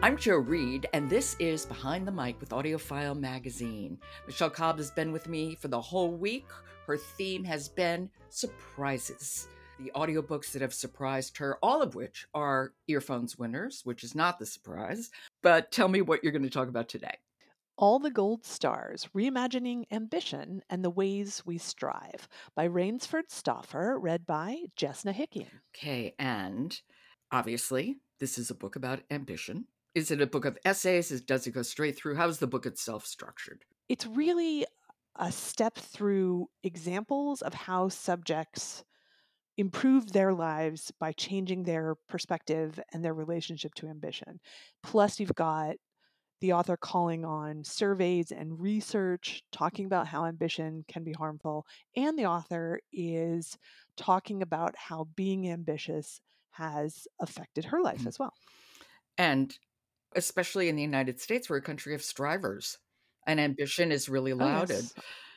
I'm Jo Reed, and this is Behind the Mic with AudioFile Magazine. Michele Cobb has been with me for the whole week. Her theme has been surprises. The audiobooks that have surprised her, all of which are earphones winners, which is not the surprise. But tell me what you're going to talk about today. All the Gold Stars Reimagining Ambition and the Ways We Strive by Rainesford Stauffer, read by Jess Nahikian. Okay, and obviously, this is a book about ambition. Is it a book of essays? Does it go straight through? How is the book itself structured? It's really a step through examples of how subjects improve their lives by changing their perspective and their relationship to ambition. Plus, you've got the author calling on surveys and research, talking about how ambition can be harmful. And the author is talking about how being ambitious has affected her life Mhm. as well. And especially in the United States, we're a country of strivers, and ambition is really Oh, lauded. yes.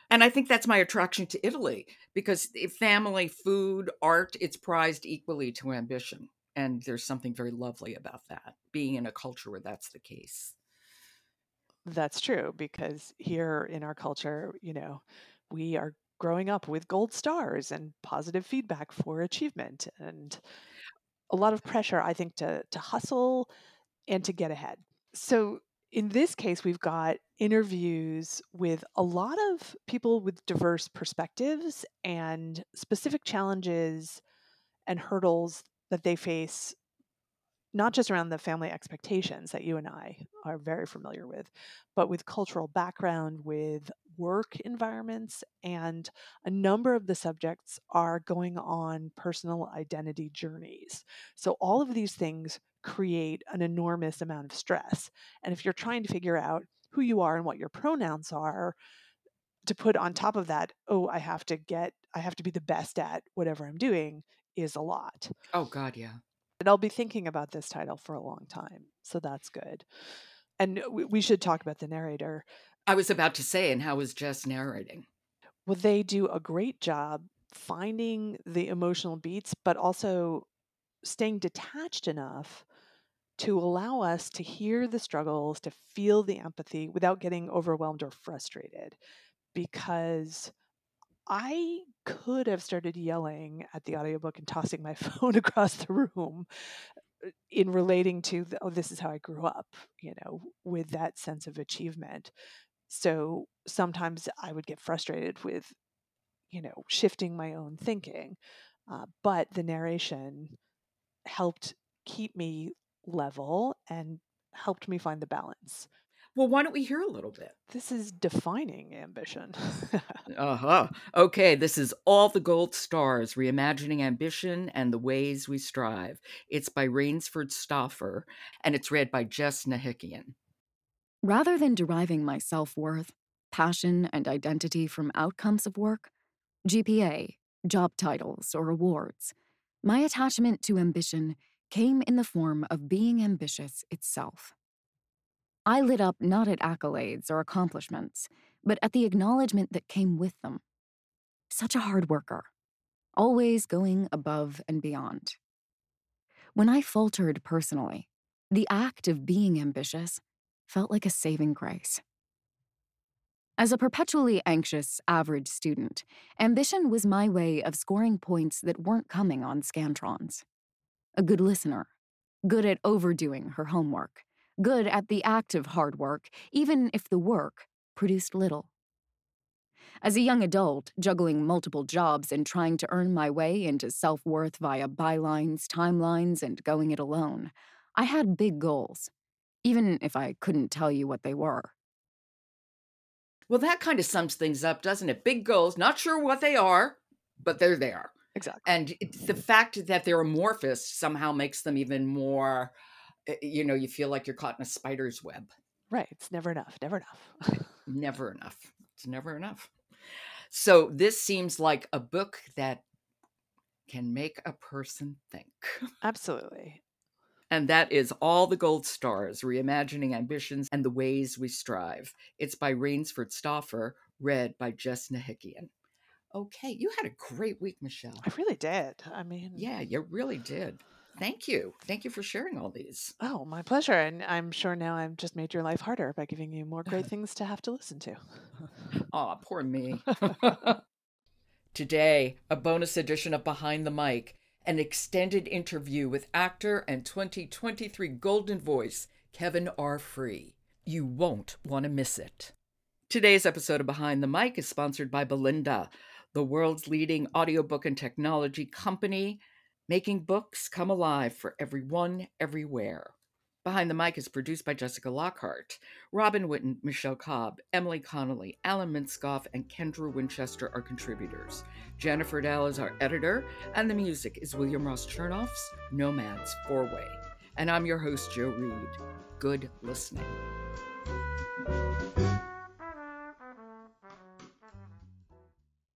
And I think that's my attraction to Italy because family, food, art, it's prized equally to ambition. And there's something very lovely about that, being in a culture where that's the case. That's true because here in our culture, you know, we are growing up with gold stars and positive feedback for achievement and a lot of pressure I think to to hustle and to get ahead. So in this case we've got interviews with a lot of people with diverse perspectives and specific challenges and hurdles that they face not just around the family expectations that you and I are very familiar with, but with cultural background, with work environments, and a number of the subjects are going on personal identity journeys. So, all of these things create an enormous amount of stress. And if you're trying to figure out who you are and what your pronouns are, to put on top of that, oh, I have to get, I have to be the best at whatever I'm doing is a lot. Oh, God, yeah. And I'll be thinking about this title for a long time. So that's good. And we, we should talk about the narrator. I was about to say, and how was Jess narrating? Well, they do a great job finding the emotional beats, but also staying detached enough to allow us to hear the struggles, to feel the empathy without getting overwhelmed or frustrated. Because I could have started yelling at the audiobook and tossing my phone across the room uh, in relating to the, oh this is how I grew up, you know, with that sense of achievement. So sometimes I would get frustrated with, you know, shifting my own thinking. Uh, but the narration helped keep me level and helped me find the balance. Well, why don't we hear a little bit? This is defining ambition. Uh huh. Okay, this is All the Gold Stars Reimagining Ambition and the Ways We Strive. It's by Rainesford Stauffer and it's read by Jess Nahikian. Rather than deriving my self worth, passion, and identity from outcomes of work, GPA, job titles, or awards, my attachment to ambition came in the form of being ambitious itself. I lit up not at accolades or accomplishments, but at the acknowledgement that came with them. Such a hard worker, always going above and beyond. When I faltered personally, the act of being ambitious felt like a saving grace. As a perpetually anxious average student, ambition was my way of scoring points that weren't coming on Scantrons. A good listener, good at overdoing her homework, good at the act of hard work, even if the work produced little. As a young adult, juggling multiple jobs and trying to earn my way into self worth via bylines, timelines, and going it alone, I had big goals, even if I couldn't tell you what they were. Well, that kind of sums things up, doesn't it? Big goals, not sure what they are, but they're there. Exactly. And the fact that they're amorphous somehow makes them even more, eh, you know, you feel like you're caught in a spider's web. Right. It's never enough. Never enough. never enough. It's never enough. So this seems like a book that can make a person think. Absolutely. And that is All the Gold Stars Reimagining Ambitions and the Ways We Strive. It's by Rainesford Stauffer, read by Jess Nahikian. Okay, you had a great week, Michele. I really did. I mean, Yeah, you really did. Thank you. Thank you for sharing all these. oh, my pleasure. And I'm sure now I've just made your life harder by giving you more great things to have to listen to. Aw, poor me. Today, a bonus edition of Behind the Mic, an extended interview with actor and 2023 Golden Voice, Kevin R. Free. You won't want to miss it. Today's episode of Behind the Mic is sponsored by Bolinda, the world's leading audiobook and technology company, making books come alive for everyone, everywhere. Behind the Mic is produced by Jessica Lockhart. Robin Whitten, Michele Cobb, Emily Connolly, Alan Minskoff, and Kendra Winchester are contributors. Jennifer Dell is our editor, and the music is William Ross Chernoff's Nomads Four Way. And I'm your host, Jo Reed. Good listening.